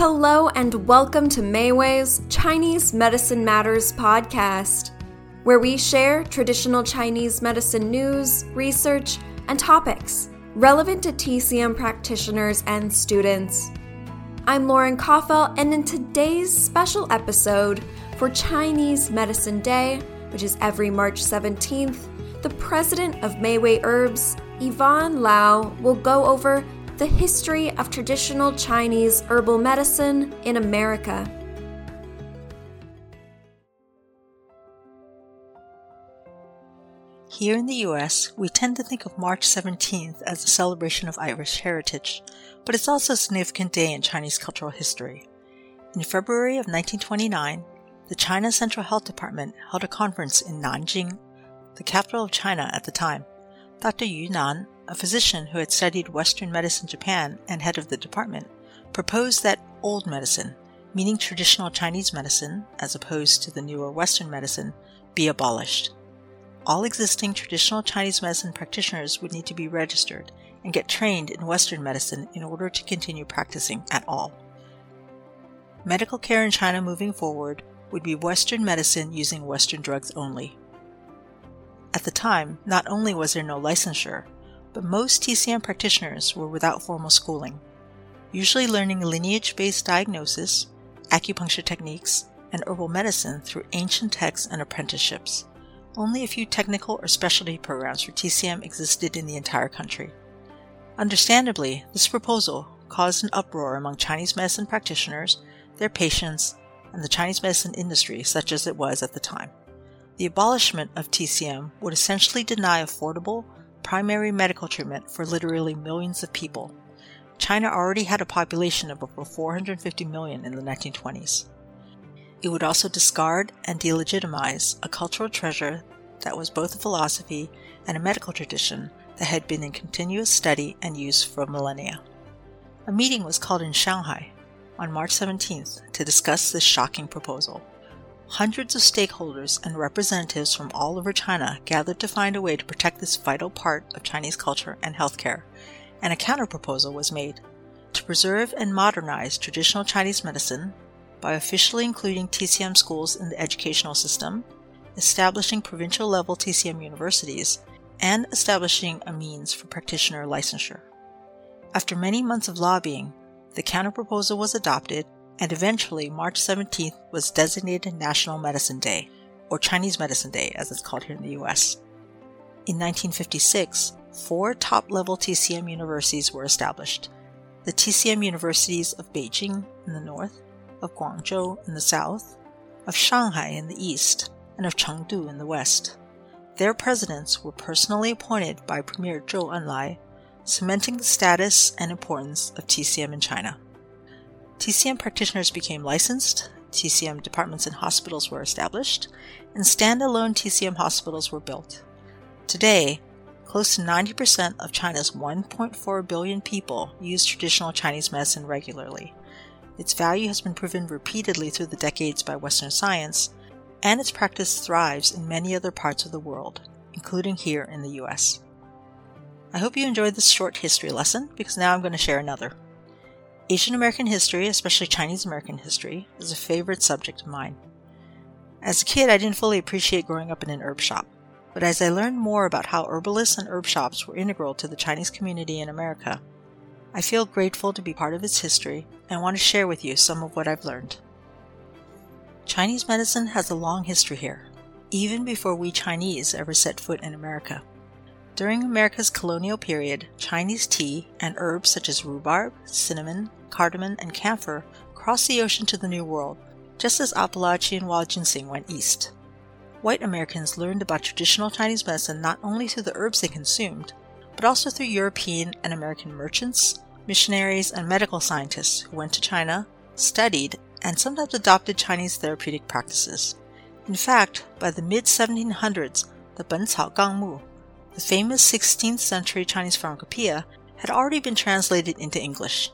Hello and welcome to Mayway's Chinese Medicine Matters podcast, where we share traditional Chinese medicine news, research, and topics relevant to TCM practitioners and students. I'm Lauren Koffel, and in today's special episode for Chinese Medicine Day, which is every March 17th, the president of Mayway Herbs, Yvonne Lau, will go over the history of traditional Chinese herbal medicine in America. Here in the US, we tend to think of March 17th as a celebration of Irish heritage, but it's also a significant day in Chinese cultural history. In February of 1929, the China Central Health Department held a conference in Nanjing, the capital of China at the time. Dr. Yu Nan a physician who had studied Western medicine Japan and head of the department, proposed that old medicine, meaning traditional Chinese medicine as opposed to the newer Western medicine, be abolished. All existing traditional Chinese medicine practitioners would need to be registered and get trained in Western medicine in order to continue practicing at all. Medical care in China moving forward would be Western medicine using Western drugs only. At the time, not only was there no licensure, but most TCM practitioners were without formal schooling, usually learning lineage based diagnosis, acupuncture techniques, and herbal medicine through ancient texts and apprenticeships. Only a few technical or specialty programs for TCM existed in the entire country. Understandably, this proposal caused an uproar among Chinese medicine practitioners, their patients, and the Chinese medicine industry, such as it was at the time. The abolishment of TCM would essentially deny affordable, primary medical treatment for literally millions of people. China already had a population of over 450 million in the 1920s. It would also discard and delegitimize a cultural treasure that was both a philosophy and a medical tradition that had been in continuous study and use for millennia. A meeting was called in Shanghai on March 17th to discuss this shocking proposal. Hundreds of stakeholders and representatives from all over China gathered to find a way to protect this vital part of Chinese culture and healthcare, and a counterproposal was made to preserve and modernize traditional Chinese medicine by officially including TCM schools in the educational system, establishing provincial level TCM universities, and establishing a means for practitioner licensure. After many months of lobbying, the counterproposal was adopted and eventually March 17th was designated National Medicine Day, or Chinese Medicine Day as it's called here in the US. In 1956, four top level TCM universities were established the TCM universities of Beijing in the north, of Guangzhou in the south, of Shanghai in the east, and of Chengdu in the west. Their presidents were personally appointed by Premier Zhou Enlai, cementing the status and importance of TCM in China. TCM practitioners became licensed, TCM departments in hospitals were established, and standalone TCM hospitals were built. Today, close to 90% of China's 1.4 billion people use traditional Chinese medicine regularly. Its value has been proven repeatedly through the decades by Western science, and its practice thrives in many other parts of the world, including here in the US. I hope you enjoyed this short history lesson because now I'm going to share another. Asian American history, especially Chinese American history, is a favorite subject of mine. As a kid, I didn't fully appreciate growing up in an herb shop, but as I learned more about how herbalists and herb shops were integral to the Chinese community in America, I feel grateful to be part of its history and want to share with you some of what I've learned. Chinese medicine has a long history here, even before we Chinese ever set foot in America. During America's colonial period, Chinese tea and herbs such as rhubarb, cinnamon, cardamom, and camphor crossed the ocean to the New World, just as Appalachian wild ginseng went east. White Americans learned about traditional Chinese medicine not only through the herbs they consumed, but also through European and American merchants, missionaries, and medical scientists who went to China, studied, and sometimes adopted Chinese therapeutic practices. In fact, by the mid 1700s, the Ben Cao Gang Mu, the famous 16th century Chinese pharmacopoeia, had already been translated into English.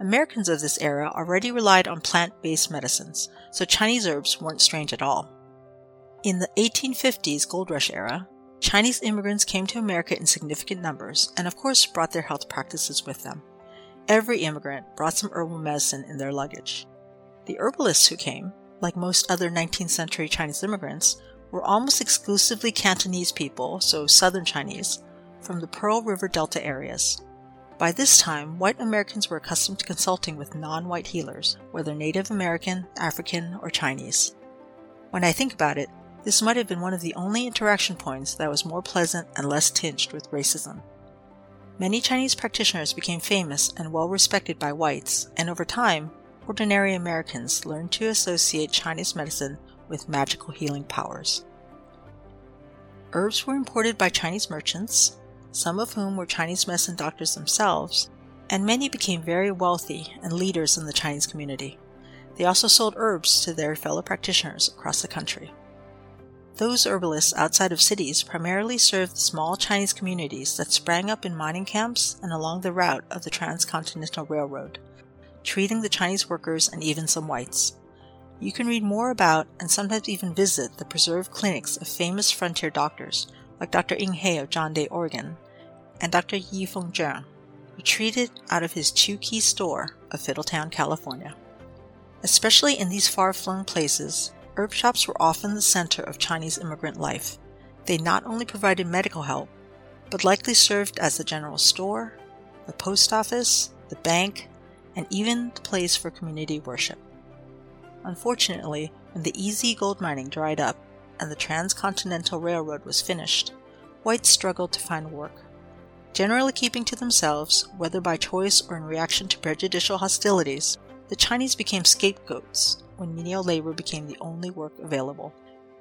Americans of this era already relied on plant based medicines, so Chinese herbs weren't strange at all. In the 1850s gold rush era, Chinese immigrants came to America in significant numbers and, of course, brought their health practices with them. Every immigrant brought some herbal medicine in their luggage. The herbalists who came, like most other 19th century Chinese immigrants, were almost exclusively Cantonese people, so Southern Chinese, from the Pearl River Delta areas. By this time, white Americans were accustomed to consulting with non white healers, whether Native American, African, or Chinese. When I think about it, this might have been one of the only interaction points that was more pleasant and less tinged with racism. Many Chinese practitioners became famous and well respected by whites, and over time, ordinary Americans learned to associate Chinese medicine with magical healing powers. Herbs were imported by Chinese merchants, some of whom were Chinese medicine doctors themselves, and many became very wealthy and leaders in the Chinese community. They also sold herbs to their fellow practitioners across the country. Those herbalists outside of cities primarily served small Chinese communities that sprang up in mining camps and along the route of the Transcontinental Railroad, treating the Chinese workers and even some whites. You can read more about and sometimes even visit the preserved clinics of famous frontier doctors like Dr. Ing Hay of John Day, Oregon, and Dr. Yee Fung Cheung, who treated out of his Chew Kee store of Fiddletown, California. Especially in these far flung places, herb shops were often the center of Chinese immigrant life. They not only provided medical help, but likely served as the general store, the post office, the bank, and even the place for community worship. Unfortunately, when the easy gold mining dried up and the Transcontinental Railroad was finished, whites struggled to find work generally keeping to themselves, whether by choice or in reaction to prejudicial hostilities, the Chinese became scapegoats when menial labor became the only work available.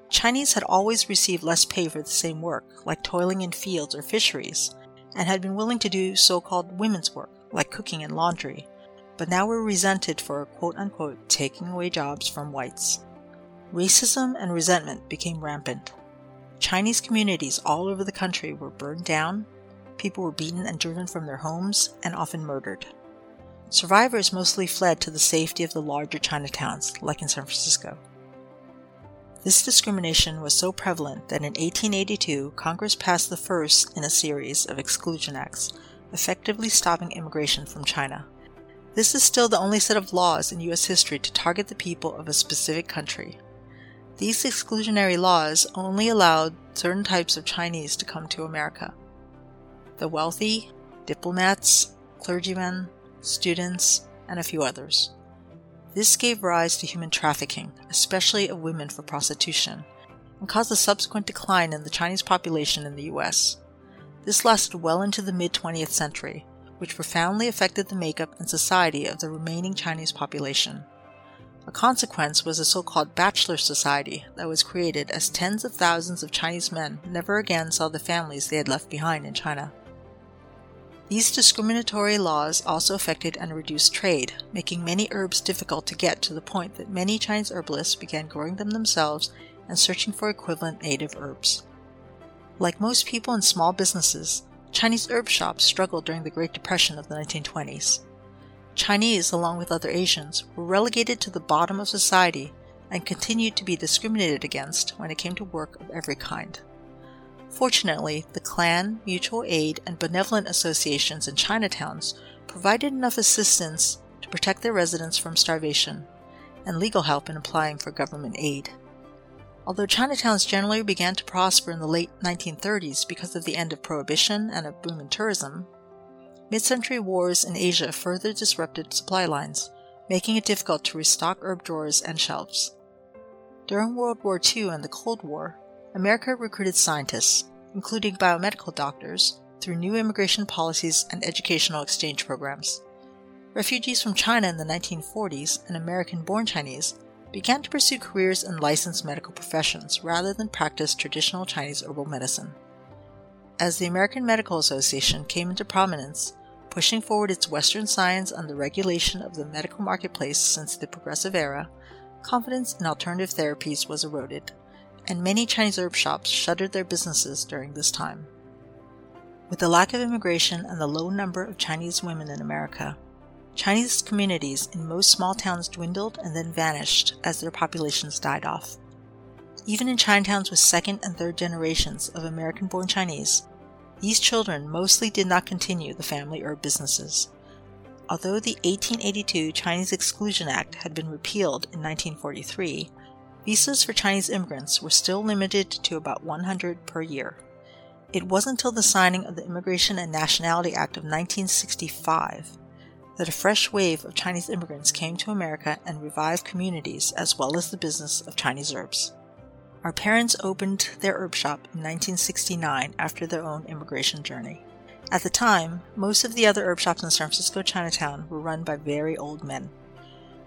Chinese had always received less pay for the same work, like toiling in fields or fisheries, and had been willing to do so called women's work, like cooking and laundry, but now were resented for quote unquote taking away jobs from whites. Racism and resentment became rampant. Chinese communities all over the country were burned down, People were beaten and driven from their homes and often murdered. Survivors mostly fled to the safety of the larger Chinatowns, like in San Francisco. This discrimination was so prevalent that in 1882 Congress passed the first in a series of exclusion acts, effectively stopping immigration from China. This is still the only set of laws in U.S. history to target the people of a specific country. These exclusionary laws only allowed certain types of Chinese to come to America the wealthy, diplomats, clergymen, students, and a few others. This gave rise to human trafficking, especially of women for prostitution, and caused a subsequent decline in the Chinese population in the US. This lasted well into the mid 20th century, which profoundly affected the makeup and society of the remaining Chinese population. A consequence was a so called bachelor society that was created as tens of thousands of Chinese men never again saw the families they had left behind in China. These discriminatory laws also affected and reduced trade, making many herbs difficult to get to the point that many Chinese herbalists began growing them themselves and searching for equivalent native herbs. Like most people in small businesses, Chinese herb shops struggled during the Great Depression of the 1920s. Chinese, along with other Asians, were relegated to the bottom of society and continued to be discriminated against when it came to work of every kind. Fortunately, the clan, mutual aid, and benevolent associations in Chinatowns provided enough assistance to protect their residents from starvation and legal help in applying for government aid. Although Chinatowns generally began to prosper in the late 1930s because of the end of Prohibition and a boom in tourism, mid century wars in Asia further disrupted supply lines, making it difficult to restock herb drawers and shelves. During World War II and the Cold War, America recruited scientists, including biomedical doctors, through new immigration policies and educational exchange programs. Refugees from China in the 1940s and American born Chinese began to pursue careers in licensed medical professions rather than practice traditional Chinese herbal medicine. As the American Medical Association came into prominence, pushing forward its Western science on the regulation of the medical marketplace since the Progressive Era, confidence in alternative therapies was eroded and many Chinese herb shops shuttered their businesses during this time. With the lack of immigration and the low number of Chinese women in America, Chinese communities in most small towns dwindled and then vanished as their populations died off. Even in Chinatowns with second and third generations of American born Chinese, these children mostly did not continue the family herb businesses. Although the 1882 Chinese Exclusion Act had been repealed in 1943, visas for Chinese immigrants were still limited to about 100 per year. It wasn't until the signing of the Immigration and Nationality Act of 1965 that a fresh wave of Chinese immigrants came to America and revived communities as well as the business of Chinese herbs. Our parents opened their herb shop in 1969 after their own immigration journey. At the time, most of the other herb shops in San Francisco Chinatown were run by very old men.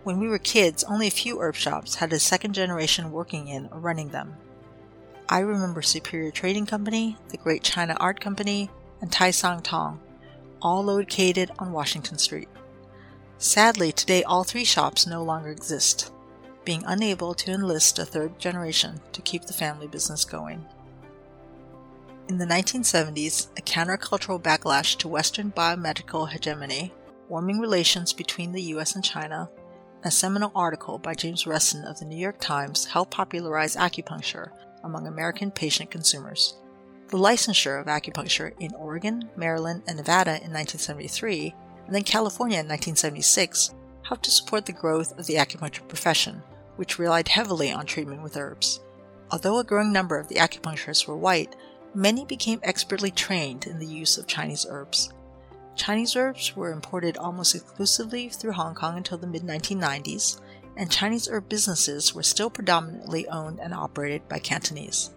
When we were kids, only a few herb shops had a second generation working in or running them. I remember Superior Trading Company, the Great China Art Company, and Tai Sang Tong, all located on Washington Street. Sadly, today all three shops no longer exist being unable to enlist a third generation to keep the family business going. In the 1970s, a countercultural backlash to Western biomedical hegemony, warming relations between the US and China, a seminal article by James Reston of the New York Times helped popularize acupuncture among American patient consumers. The licensure of acupuncture in Oregon, Maryland, and Nevada in 1973, and then California in 1976, helped to support the growth of the acupuncture profession, which relied heavily on treatment with herbs. Although a growing number of the acupuncturists were white, many became expertly trained in the use of Chinese herbs. Chinese herbs were imported almost exclusively through Hong Kong until the mid 1990s, and Chinese herb businesses were still predominantly owned and operated by Cantonese.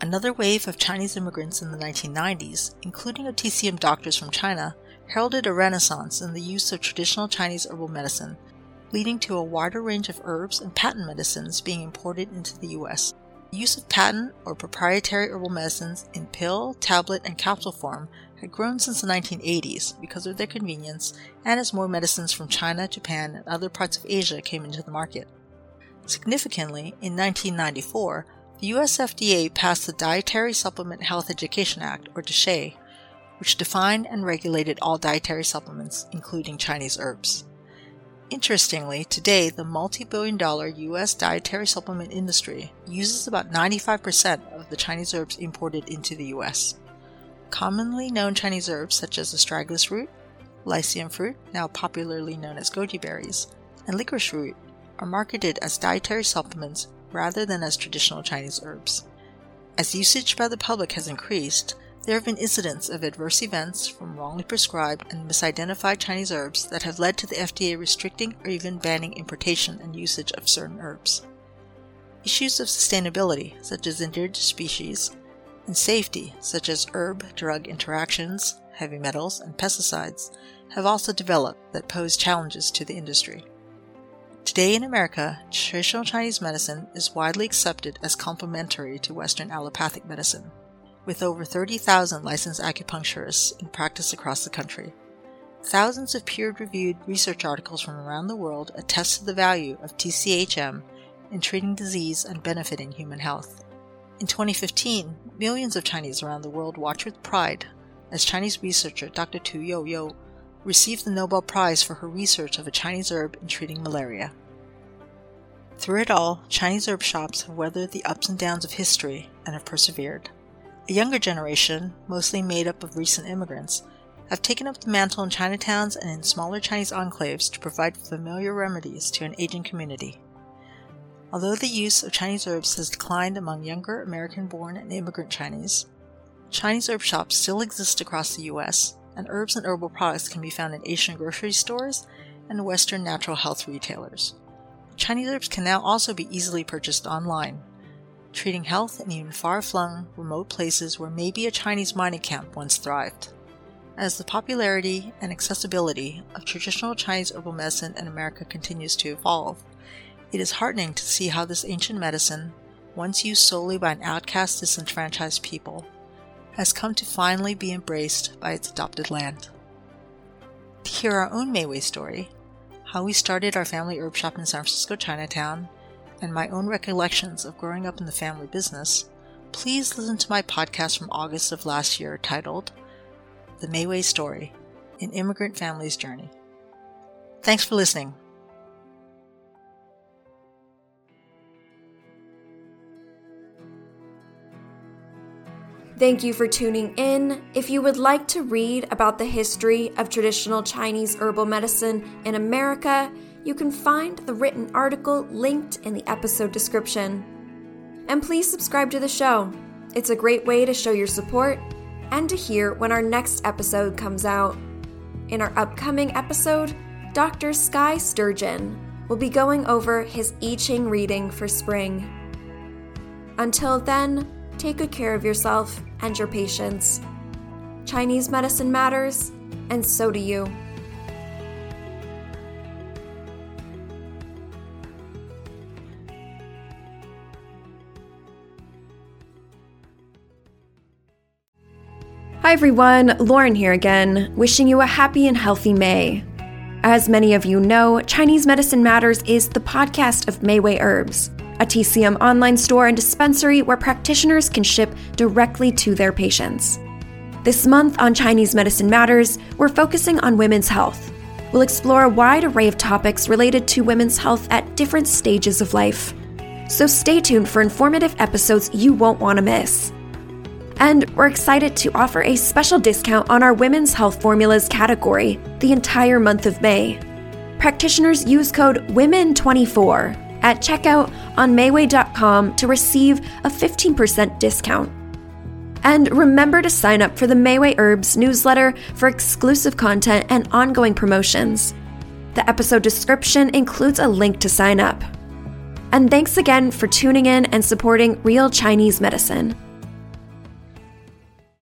Another wave of Chinese immigrants in the 1990s, including of TCM doctors from China, heralded a renaissance in the use of traditional Chinese herbal medicine leading to a wider range of herbs and patent medicines being imported into the US. The use of patent or proprietary herbal medicines in pill, tablet, and capsule form had grown since the 1980s because of their convenience and as more medicines from China, Japan, and other parts of Asia came into the market. Significantly, in 1994, the US FDA passed the Dietary Supplement Health Education Act, or DSHEA, which defined and regulated all dietary supplements, including Chinese herbs. Interestingly, today the multi billion dollar US dietary supplement industry uses about 95% of the Chinese herbs imported into the US. Commonly known Chinese herbs such as astragalus root, lycium fruit, now popularly known as goji berries, and licorice root are marketed as dietary supplements rather than as traditional Chinese herbs. As usage by the public has increased, there have been incidents of adverse events from wrongly prescribed and misidentified Chinese herbs that have led to the FDA restricting or even banning importation and usage of certain herbs. Issues of sustainability, such as endangered species, and safety, such as herb drug interactions, heavy metals, and pesticides, have also developed that pose challenges to the industry. Today in America, traditional Chinese medicine is widely accepted as complementary to Western allopathic medicine with over 30,000 licensed acupuncturists in practice across the country. Thousands of peer reviewed research articles from around the world attest to the value of TCHM in treating disease and benefiting human health. In 2015, millions of Chinese around the world watched with pride as Chinese researcher Dr. Tu Youyou received the Nobel Prize for her research of a Chinese herb in treating malaria. Through it all, Chinese herb shops have weathered the ups and downs of history and have persevered. A younger generation, mostly made up of recent immigrants, have taken up the mantle in Chinatowns and in smaller Chinese enclaves to provide familiar remedies to an aging community. Although the use of Chinese herbs has declined among younger American born and immigrant Chinese, Chinese herb shops still exist across the U.S., and herbs and herbal products can be found in Asian grocery stores and Western natural health retailers. Chinese herbs can now also be easily purchased online treating health in even far flung, remote places where maybe a Chinese mining camp once thrived. As the popularity and accessibility of traditional Chinese herbal medicine in America continues to evolve, it is heartening to see how this ancient medicine, once used solely by an outcast, disenfranchised people, has come to finally be embraced by its adopted land. To hear our own Mayway story, how we started our family herb shop in San Francisco Chinatown, and my own recollections of growing up in the family business, please listen to my podcast from August of last year titled The Mayway Story An Immigrant Family's Journey. Thanks for listening. Thank you for tuning in. If you would like to read about the history of traditional Chinese herbal medicine in America, you can find the written article linked in the episode description. And please subscribe to the show. It's a great way to show your support and to hear when our next episode comes out. In our upcoming episode, Dr. Sky Sturgeon will be going over his I Ching reading for spring. Until then, take good care of yourself and your patients. Chinese medicine matters, and so do you. Hi everyone, Lauren here again, wishing you a happy and healthy May. As many of you know, Chinese Medicine Matters is the podcast of Mayway Herbs a TCM online store and dispensary where practitioners can ship directly to their patients. This month on Chinese Medicine Matters, we're focusing on women's health. We'll explore a wide array of topics related to women's health at different stages of life. So stay tuned for informative episodes you won't want to miss. And we're excited to offer a special discount on our women's health formulas category the entire month of May. Practitioners use code WOMEN24 at checkout on Mayway.com to receive a 15% discount. And remember to sign up for the Mayway Herbs newsletter for exclusive content and ongoing promotions. The episode description includes a link to sign up. And thanks again for tuning in and supporting Real Chinese Medicine.